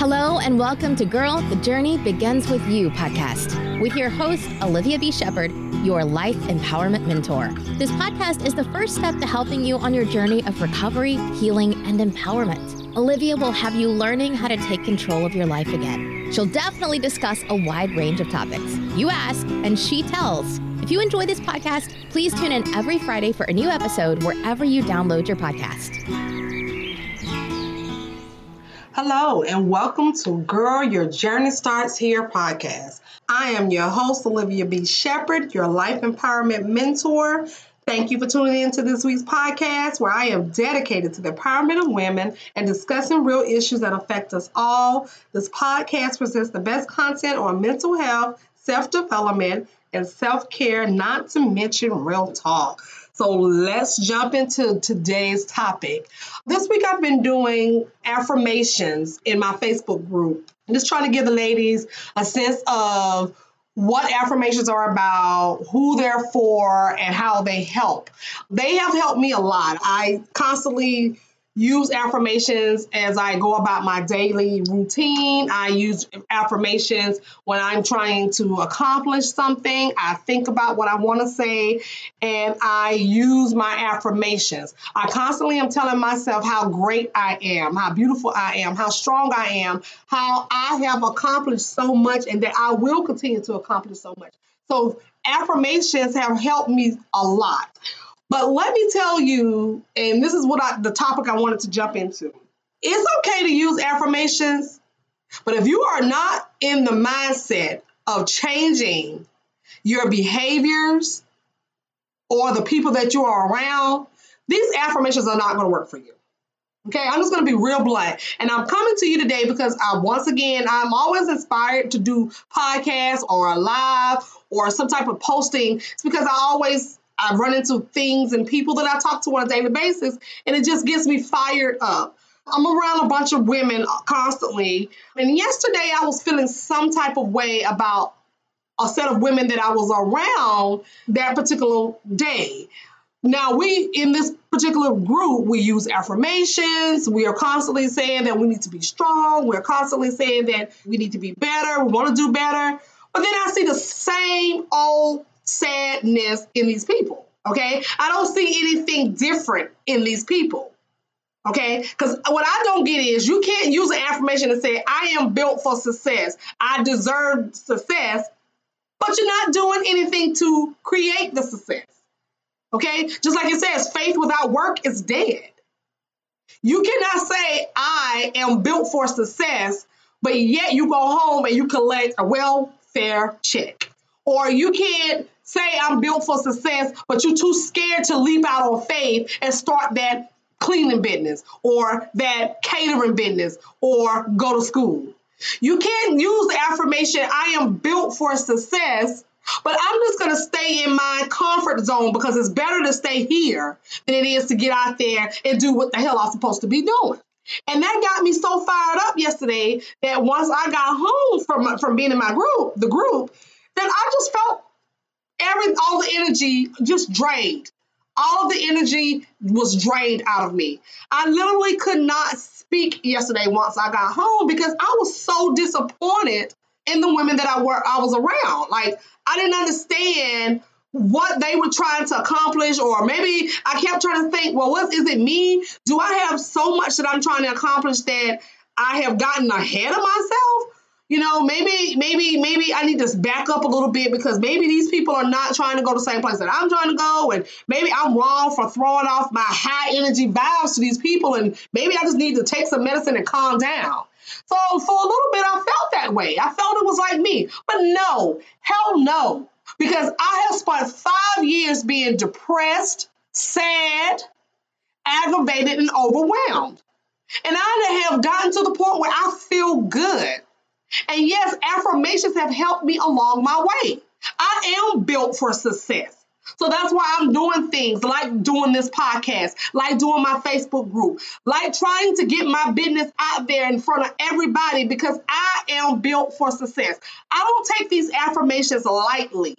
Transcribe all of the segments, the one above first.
Hello, and welcome to Girl, the Journey Begins With You podcast with your host, Olivia B. Shepherd, your life empowerment mentor. This podcast is the first step to helping you on your journey of recovery, healing, and empowerment. Olivia will have you learning how to take control of your life again. She'll definitely discuss a wide range of topics. You ask, and she tells. If you enjoy this podcast, please tune in every Friday for a new episode wherever you download your podcast. Hello, and welcome to Girl, Your Journey Starts Here podcast. I am your host, Olivia B. Shepherd, your life empowerment mentor. Thank you for tuning in to this week's podcast, where I am dedicated to the empowerment of women and discussing real issues that affect us all. This podcast presents the best content on mental health, self development, and self care, not to mention real talk. So let's jump into today's topic. This week I've been doing affirmations in my Facebook group. I'm just trying to give the ladies a sense of what affirmations are about, who they're for, and how they help. They have helped me a lot. I constantly use affirmations as I go about my daily routine. I use affirmations when I'm trying to accomplish something. I think about what I want to say and I use my affirmations. I constantly am telling myself how great I am, how beautiful I am, how strong I am, how I have accomplished so much and that I will continue to accomplish so much. So affirmations have helped me a lot. But let me tell you, and this is what I, the topic I wanted to jump into. It's okay to use affirmations, but if you are not in the mindset of changing your behaviors or the people that you are around, these affirmations are not going to work for you. Okay, I'm just going to be real blunt. And I'm coming to you today because I, once again, I'm always inspired to do podcasts or a live or some type of posting. It's because I always I run into things and people that I talk to on a daily basis, and it just gets me fired up. I'm around a bunch of women constantly, and yesterday I was feeling some type of way about a set of women that I was around that particular day. Now, we in this particular group, we use affirmations. We are constantly saying that we need to be strong. We're constantly saying that we need to be better. We want to do better. But then I see the same old sadness in these people. Okay. I don't see anything different in these people. Okay. Because what I don't get is you can't use an affirmation to say, I am built for success. I deserve success. But you're not doing anything to create the success. Okay. Just like it says, faith without work is dead. You cannot say, I am built for success, but yet you go home and you collect a welfare check. Or you can't say I'm built for success, but you're too scared to leap out on faith and start that cleaning business or that catering business or go to school. You can't use the affirmation, I am built for success, but I'm just going to stay in my comfort zone because it's better to stay here than it is to get out there and do what the hell I'm supposed to be doing. And that got me so fired up yesterday that once I got home from from being in my group, the group, that I just felt every all the energy just drained. All the energy was drained out of me. I literally could not speak yesterday once I got home because I was so disappointed in the women that I were I was around. Like I didn't understand what they were trying to accomplish, or maybe I kept trying to think, well, what is it me? Do I have so much that I'm trying to accomplish that I have gotten ahead of myself? You know, maybe, maybe, maybe I need to back up a little bit because maybe these people are not trying to go the same place that I'm trying to go, and maybe I'm wrong for throwing off my high energy vibes to these people, and maybe I just need to take some medicine and calm down. So for a little bit, I felt that way. I felt it was like me, but no, hell no, because I have spent five years being depressed, sad, aggravated, and overwhelmed. And I have gotten to the point where I feel good. And yes, affirmations have helped me along my way. I am built for success. So that's why I'm doing things like doing this podcast, like doing my Facebook group, like trying to get my business out there in front of everybody because I am built for success. I don't take these affirmations lightly,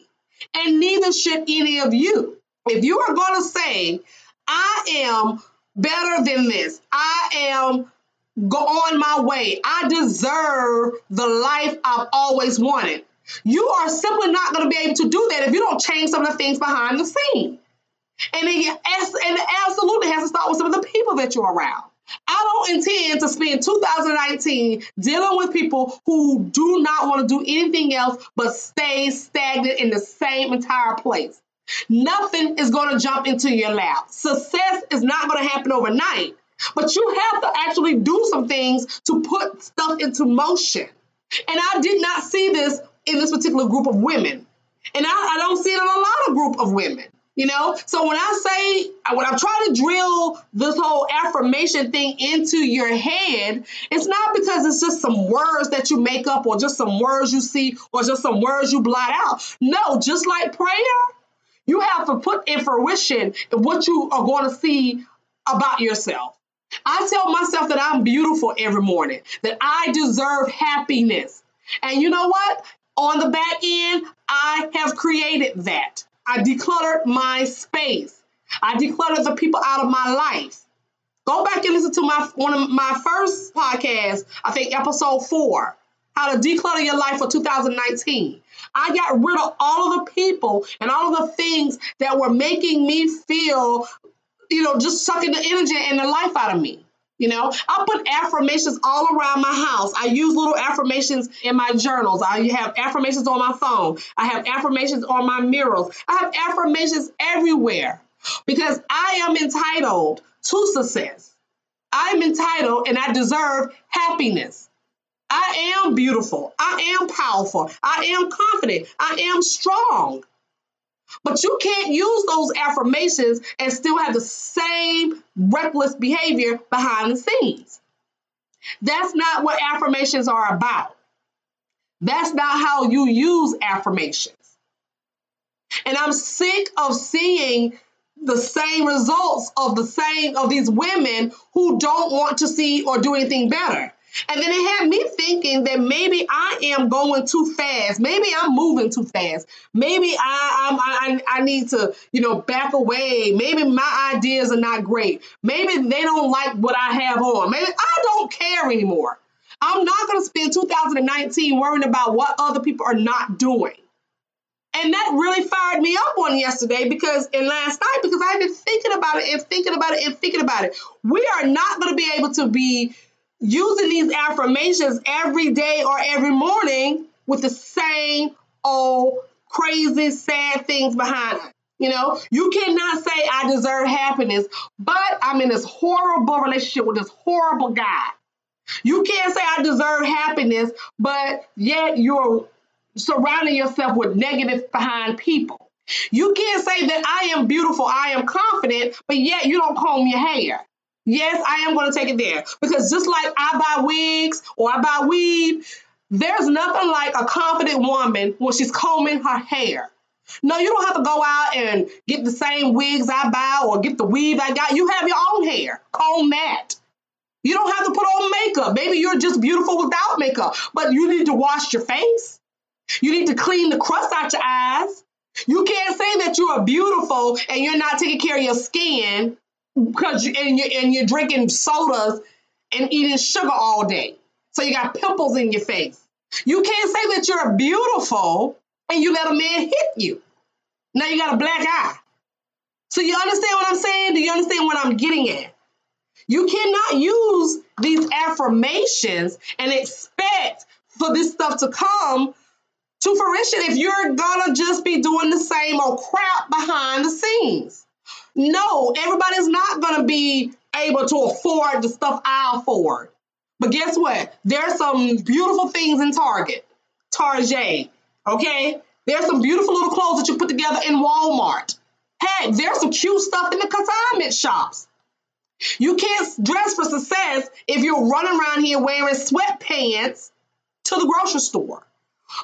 and neither should any of you. If you are going to say, I am better than this, I am go on my way. I deserve the life I've always wanted. You are simply not going to be able to do that if you don't change some of the things behind the scene. And it, and it absolutely has to start with some of the people that you're around. I don't intend to spend 2019 dealing with people who do not want to do anything else but stay stagnant in the same entire place. Nothing is going to jump into your lap. Success is not going to happen overnight, but you have to actually do some things to put stuff into motion. And I did not see this in this particular group of women. And I, I don't see it in a lot of group of women. You know, so when I say, when I'm trying to drill this whole affirmation thing into your head, it's not because it's just some words that you make up or just some words you see or just some words you blot out. No, just like prayer, you have to put in fruition what you are going to see about yourself. I tell myself that I'm beautiful every morning, that I deserve happiness. And you know what? On the back end, I have created that. I decluttered my space. I decluttered the people out of my life. Go back and listen to my one of my first podcasts, I think episode four, how to declutter your life for 2019. I got rid of all of the people and all of the things that were making me feel, you know, just sucking the energy and the life out of me. You know, I put affirmations all around my house. I use little affirmations in my journals. I have affirmations on my phone. I have affirmations on my mirrors. I have affirmations everywhere because I am entitled to success. I'm entitled and I deserve happiness. I am beautiful. I am powerful. I am confident. I am strong. But you can't use those affirmations and still have the same reckless behavior behind the scenes. That's not what affirmations are about. That's not how you use affirmations. And I'm sick of seeing the same results of the same of these women who don't want to see or do anything better. And then it had me thinking that maybe I am going too fast. Maybe I'm moving too fast. Maybe I, I, I need to, you know, back away. Maybe my ideas are not great. Maybe they don't like what I have on. Maybe I don't care anymore. I'm not going to spend 2019 worrying about what other people are not doing. And that really fired me up on yesterday because, and last night, because I've been thinking about it and thinking about it and thinking about it. We are not going to be able to be using these affirmations every day or every morning with the same old crazy, sad things behind it. You know, you cannot say I deserve happiness, but I'm in this horrible relationship with this horrible guy. You can't say I deserve happiness, but yet you're surrounding yourself with negative behind people. You can't say that I am beautiful, I am confident, but yet you don't comb your hair. Yes, I am going to take it there because just like I buy wigs or I buy weave, there's nothing like a confident woman when she's combing her hair. No, you don't have to go out and get the same wigs I buy or get the weave I got. You have your own hair. Comb that. You don't have to put on makeup. Maybe you're just beautiful without makeup, but you need to wash your face. You need to clean the crust out your eyes. You can't say that you are beautiful and you're not taking care of your skin because you and you and you're drinking sodas and eating sugar all day. So you got pimples in your face. You can't say that you're beautiful and you let a man hit you. Now you got a black eye. So you understand what I'm saying? Do you understand what I'm getting at? You cannot use these affirmations and expect for this stuff to come to fruition if you're gonna just be doing the same old crap behind the scenes. No, everybody's not going to be able to afford the stuff I afford. But guess what? There's some beautiful things in Target, Target, okay? There's some beautiful little clothes that you put together in Walmart. Hey, there's some cute stuff in the consignment shops. You can't dress for success if you're running around here wearing sweatpants to the grocery store.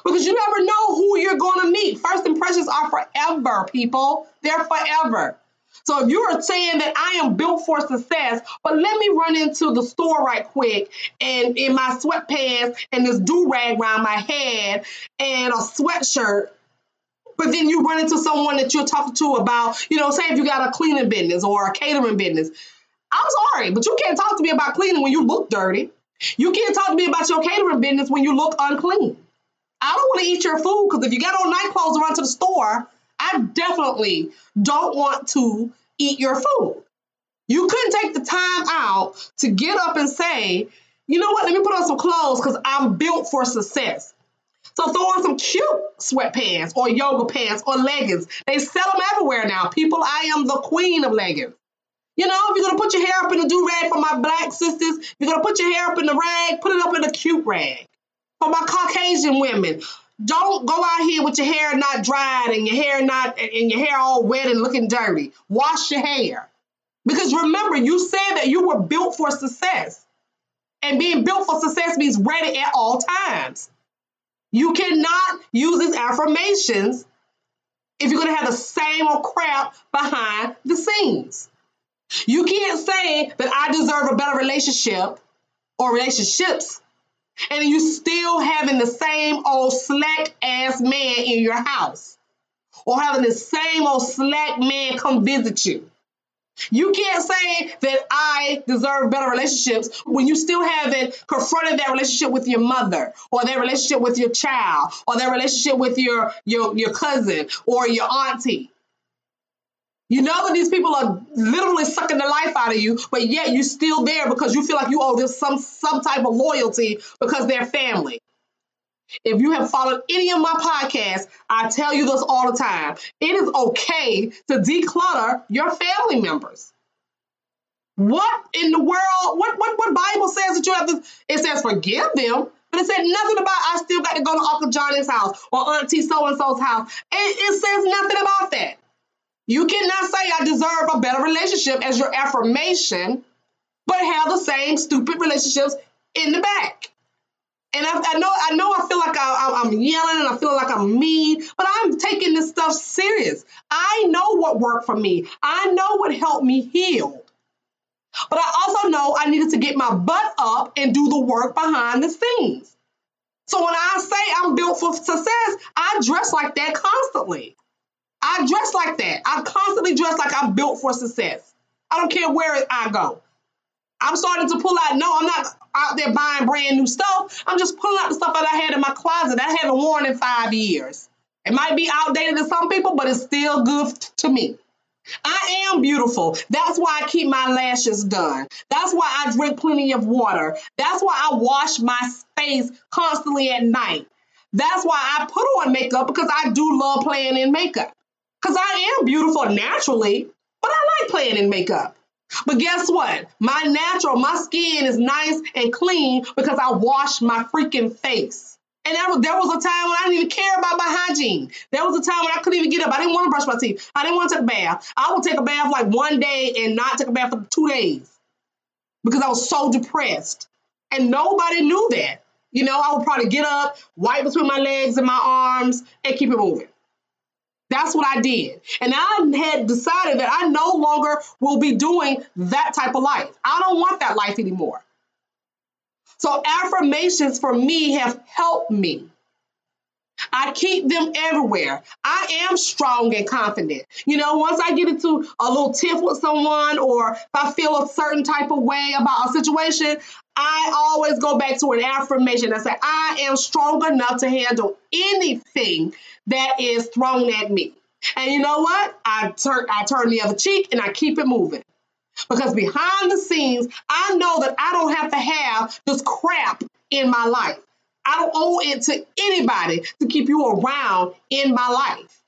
Because you never know who you're going to meet. First impressions are forever, people. They're forever. So if you're saying that I am built for success, but let me run into the store right quick and in my sweatpants and this do rag around my head and a sweatshirt. But then you run into someone that you're talking to about, you know, say if you got a cleaning business or a catering business. I'm sorry, but you can't talk to me about cleaning when you look dirty. You can't talk to me about your catering business when you look unclean. I don't want to eat your food because if you got on night clothes and run to the store, I definitely don't want to eat your food. You couldn't take the time out to get up and say, you know what, let me put on some clothes because I'm built for success. So throw on some cute sweatpants or yoga pants or leggings. They sell them everywhere now. People, I am the queen of leggings. You know, if you're gonna put your hair up in a do rag for my black sisters, if you're gonna put your hair up in the rag, put it up in a cute rag. For my Caucasian women, don't go out here with your hair not dried and your hair not and your hair all wet and looking dirty. Wash your hair. Because remember, you said that you were built for success. And being built for success means ready at all times. You cannot use these affirmations if you're going to have the same old crap behind the scenes. You can't say that I deserve a better relationship or relationships and you still having the same old slack ass man in your house or having the same old slack man come visit you. You can't say that I deserve better relationships when you still haven't confronted that relationship with your mother or that relationship with your child or that relationship with your, your, your cousin or your auntie. You know that these people are literally sucking the life out of you, but yet you're still there because you feel like you owe them some some type of loyalty because they're family. If you have followed any of my podcasts, I tell you this all the time. It is okay to declutter your family members. What in the world? What what what Bible says that you have to? It says forgive them, but it said nothing about I still got to go to Uncle Johnny's house or Auntie so and so's house. It, it says nothing about that. You cannot say I deserve a better relationship as your affirmation, but have the same stupid relationships in the back. And I, I know, I know, I feel like I, am yelling and I feel like I'm mean, but I'm taking this stuff serious. I know what worked for me. I know what helped me heal. But I also know I needed to get my butt up and do the work behind the scenes. So when I say I'm built for success, I dress like that constantly. I dress like that. I constantly dress like I'm built for success. I don't care where I go. I'm starting to pull out. No, I'm not out there buying brand new stuff. I'm just pulling out the stuff that I had in my closet I haven't worn in five years. It might be outdated to some people, but it's still good to me. I am beautiful. That's why I keep my lashes done. That's why I drink plenty of water. That's why I wash my face constantly at night. That's why I put on makeup because I do love playing in makeup. Because I am beautiful naturally, but I like playing in makeup. But guess what? My natural, my skin is nice and clean because I wash my freaking face. And there was, there was a time when I didn't even care about my hygiene. There was a time when I couldn't even get up. I didn't want to brush my teeth. I didn't want to take a bath. I would take a bath like one day and not take a bath for two days because I was so depressed. And nobody knew that. You know, I would probably get up, wipe between my legs and my arms, and keep it moving. That's what I did. And I had decided that I no longer will be doing that type of life. I don't want that life anymore. So affirmations for me have helped me. I keep them everywhere. I am strong and confident. You know, once I get into a little tiff with someone or if I feel a certain type of way about a situation, I always go back to an affirmation that say, I am strong enough to handle anything that is thrown at me. And you know what? I turn I turn the other cheek and I keep it moving. Because behind the scenes, I know that I don't have to have this crap in my life. I don't owe it to anybody to keep you around in my life.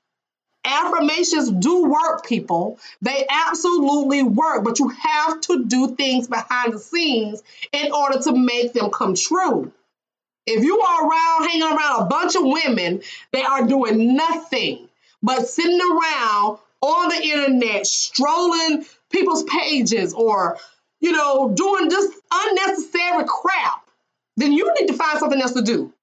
Affirmations do work, people. They absolutely work, but you have to do things behind the scenes in order to make them come true. If you are around hanging around a bunch of women they are doing nothing but sitting around on the internet, strolling people's pages or, you know, doing just unnecessary crap, then you need to find something else to do.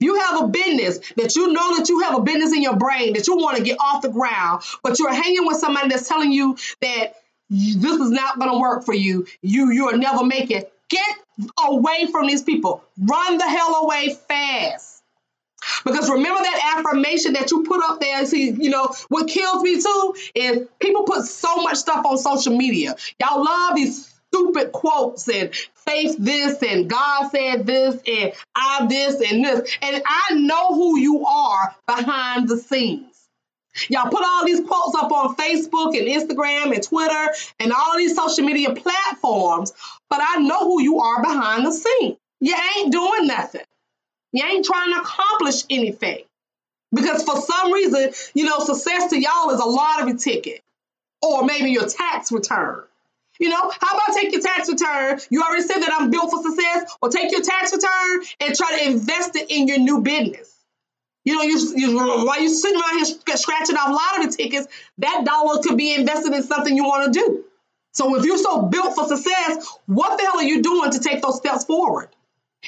You have a business that you know that you have a business in your brain that you want to get off the ground, but you're hanging with somebody that's telling you that this is not going to work for you. You you are never make it. Get away from these people. Run the hell away fast. Because remember that affirmation that you put up there. See, you know, what kills me too is people put so much stuff on social media. Y'all love these stupid quotes and faith this and God said this and I this and this. And I know who you are behind the scenes. Y'all put all these quotes up on Facebook and Instagram and Twitter and all these social media platforms, but I know who you are behind the scenes. You ain't doing nothing. You ain't trying to accomplish anything. Because for some reason, you know, success to y'all is a lottery ticket or maybe your tax return. You know, how about take your tax return? You already said that I'm built for success, or take your tax return and try to invest it in your new business. You know, you, you while you're sitting around here scratching off lottery tickets, that dollar could be invested in something you want to do. So if you're so built for success, what the hell are you doing to take those steps forward?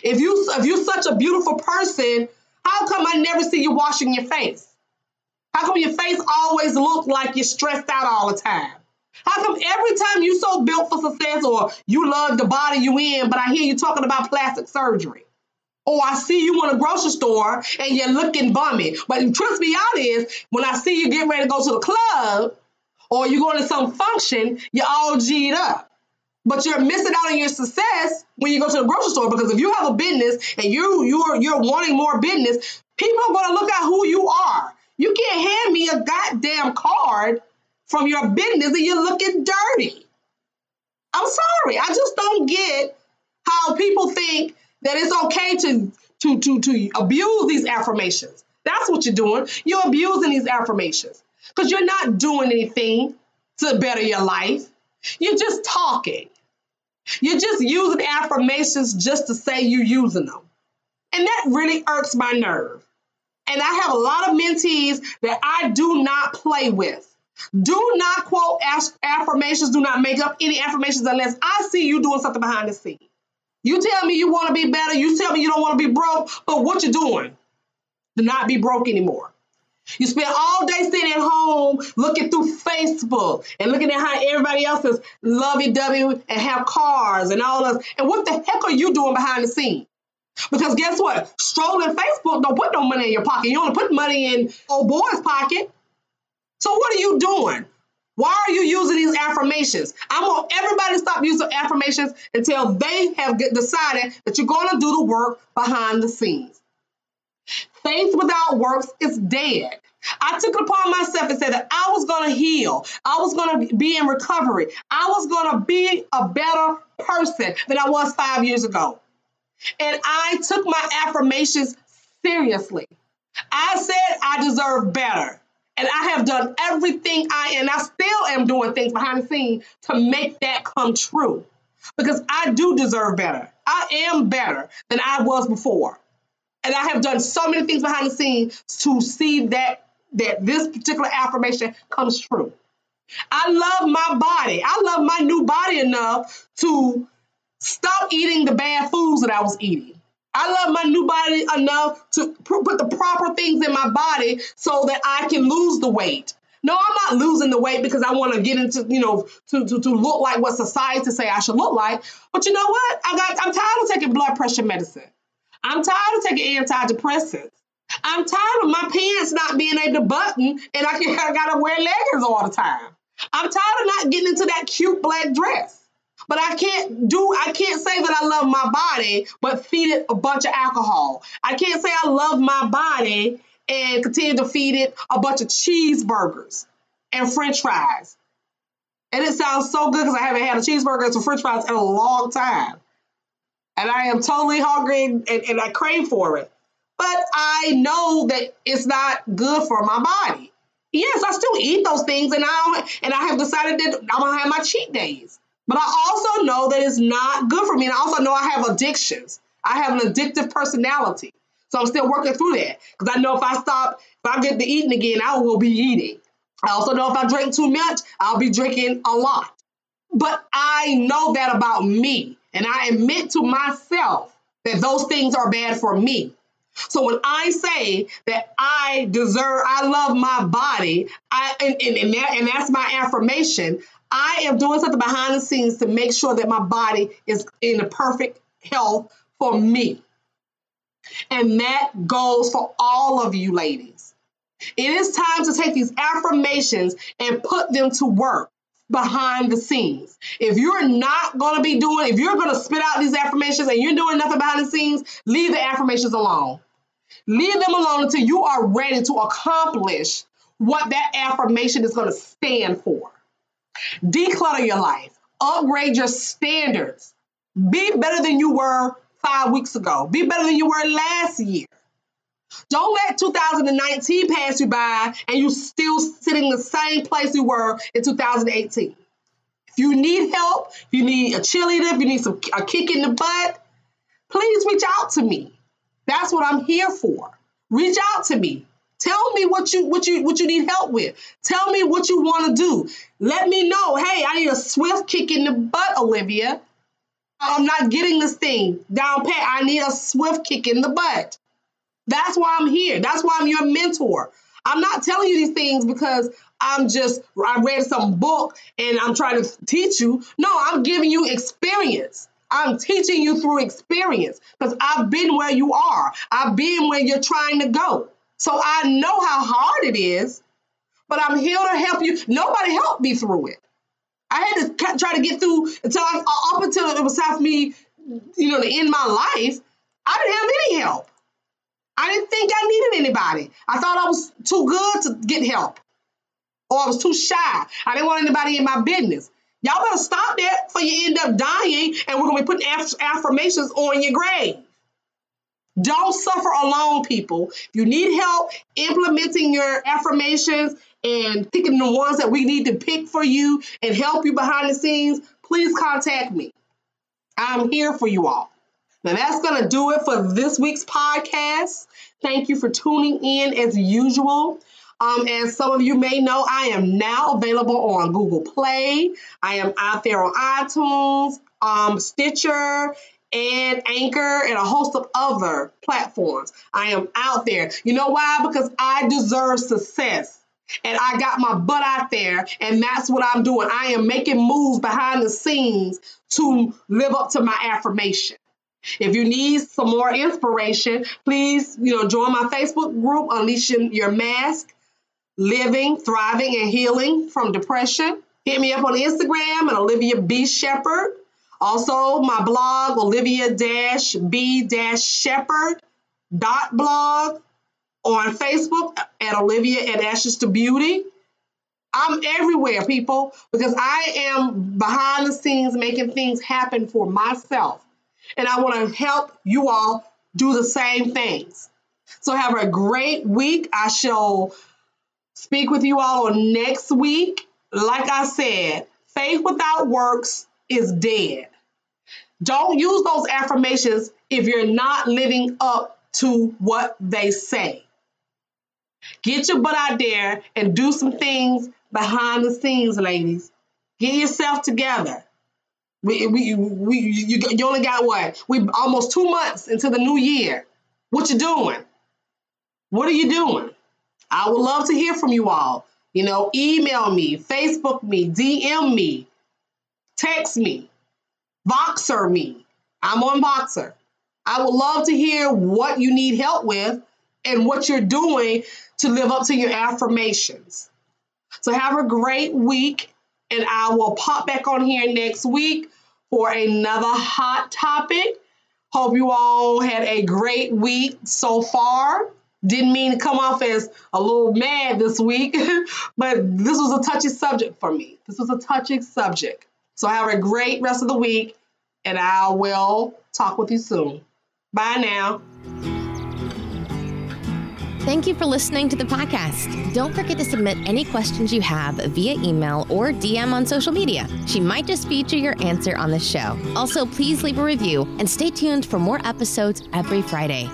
If you if you're such a beautiful person, how come I never see you washing your face? How come your face always look like you're stressed out all the time? How come every time you so built for success or you love the body you in, but I hear you talking about plastic surgery? Or I see you in a grocery store and you're looking bummy. But the truth be out is when I see you getting ready to go to the club or you're going to some function, you're all G'd up. But you're missing out on your success when you go to the grocery store because if you have a business and you you're you're wanting more business, people are to look at who you are. You can't hand me a goddamn card from your business and you're looking dirty. I'm sorry. I just don't get how people think that it's okay to to to to abuse these affirmations. That's what you're doing. You're abusing these affirmations because you're not doing anything to better your life. You're just talking. You're just using affirmations just to say you're using them. And that really irks my nerve. And I have a lot of mentees that I do not play with. Do not quote affirmations, do not make up any affirmations unless I see you doing something behind the scene. You tell me you want to be better, you tell me you don't want to be broke, but what you doing to not be broke anymore? You spend all day sitting at home looking through Facebook and looking at how everybody else is lovey-dovey and have cars and all this. And what the heck are you doing behind the scenes? Because guess what? Strolling Facebook don't put no money in your pocket. You only put money in old boy's pocket. So what are you doing? Why are you using these affirmations? I want everybody to stop using affirmations until they have decided that you're going to do the work behind the scenes. Faith without works is dead. I took it upon myself and said that I was going to heal. I was going to be in recovery. I was going to be a better person than I was five years ago. And I took my affirmations seriously. I said I deserve better. And I have done everything I and I still am doing things behind the scenes to make that come true. Because I do deserve better. I am better than I was before. And I have done so many things behind the scenes to see that that this particular affirmation comes true. I love my body. I love my new body enough to stop eating the bad foods that I was eating. I love my new body enough to put the proper things in my body so that I can lose the weight. No, I'm not losing the weight because I want to get into, you know, to, to, to look like what society say I should look like. But you know what? I got I'm tired of taking blood pressure medicine. I'm tired of taking antidepressants. I'm tired of my pants not being able to button and I, I gotta wear leggings all the time. I'm tired of not getting into that cute black dress. But I can't do, I can't say that I love my body, but feed it a bunch of alcohol. I can't say I love my body and continue to feed it a bunch of cheeseburgers and french fries. And it sounds so good because I haven't had a cheeseburger and some french fries in a long time. And I am totally hungry and, and I crave for it. But I know that it's not good for my body. Yes, I still eat those things and I and I have decided that I'm gonna have my cheat days. But I also know that it's not good for me. And I also know I have addictions. I have an addictive personality. So I'm still working through that. Because I know if I stop, if I get to eating again, I will be eating. I also know if I drink too much, I'll be drinking a lot. But I know that about me. And I admit to myself that those things are bad for me. So when I say that I deserve, I love my body, I and, and, and, that, and that's my affirmation, I am doing something behind the scenes to make sure that my body is in the perfect health for me. And that goes for all of you ladies. It is time to take these affirmations and put them to work behind the scenes. If you're not going to be doing, if you're going to spit out these affirmations and you're doing nothing behind the scenes, leave the affirmations alone. Leave them alone until you are ready to accomplish what that affirmation is going to stand for. Declutter your life, upgrade your standards, be better than you were five weeks ago, be better than you were last year. Don't let 2019 pass you by and you still sitting in the same place you were in 2018. If you need help, if you need a cheerleader, if you need some a kick in the butt, please reach out to me. That's what I'm here for. Reach out to me. Tell me what you what you what you need help with. Tell me what you want to do. Let me know. Hey, I need a swift kick in the butt, Olivia. I'm not getting this thing down pat. I need a swift kick in the butt. That's why I'm here. That's why I'm your mentor. I'm not telling you these things because I'm just I read some book and I'm trying to teach you. No, I'm giving you experience. I'm teaching you through experience because I've been where you are. I've been where you're trying to go. So I know how hard it is, but I'm here to help you. Nobody helped me through it. I had to try to get through until I, uh, up until it was time for me, you know, to end my life. I didn't have any help. I didn't think I needed anybody. I thought I was too good to get help, or I was too shy. I didn't want anybody in my business. Y'all better stop that before you end up dying, and we're gonna be putting aff- affirmations on your grave. Don't suffer alone, people. If you need help implementing your affirmations and picking the ones that we need to pick for you and help you behind the scenes, please contact me. I'm here for you all. Now, that's going to do it for this week's podcast. Thank you for tuning in as usual. Um, as some of you may know, I am now available on Google Play. I am out there on iTunes, um, Stitcher, and Anchor, and a host of other platforms. I am out there. You know why? Because I deserve success. And I got my butt out there, and that's what I'm doing. I am making moves behind the scenes to live up to my affirmation. If you need some more inspiration, please, you know, join my Facebook group, Unleashing Your Mask, Living, Thriving, and Healing from Depression. Hit me up on Instagram at Olivia B. Shepherd. Also, my blog, olivia-b-shepherd.blog. On Facebook at Olivia and Ashes to Beauty. I'm everywhere, people, because I am behind the scenes making things happen for myself and I want to help you all do the same things. So have a great week. I shall speak with you all on next week. Like I said, faith without works is dead. Don't use those affirmations if you're not living up to what they say. Get your butt out there and do some things behind the scenes, ladies. Get yourself together. We, we, we, you, you only got what? We almost two months into the new year. What you doing? What are you doing? I would love to hear from you all. You know, email me, Facebook me, DM me, text me, Voxer me. I'm on Voxer. I would love to hear what you need help with and what you're doing to live up to your affirmations. So have a great week and I will pop back on here next week for another hot topic. Hope you all had a great week so far. Didn't mean to come off as a little mad this week, but this was a touchy subject for me. This was a touchy subject. So have a great rest of the week, and I will talk with you soon. Bye now. Thank you for listening to the podcast. Don't forget to submit any questions you have via email or DM on social media. She might just feature your answer on the show. Also, please leave a review and stay tuned for more episodes every Friday.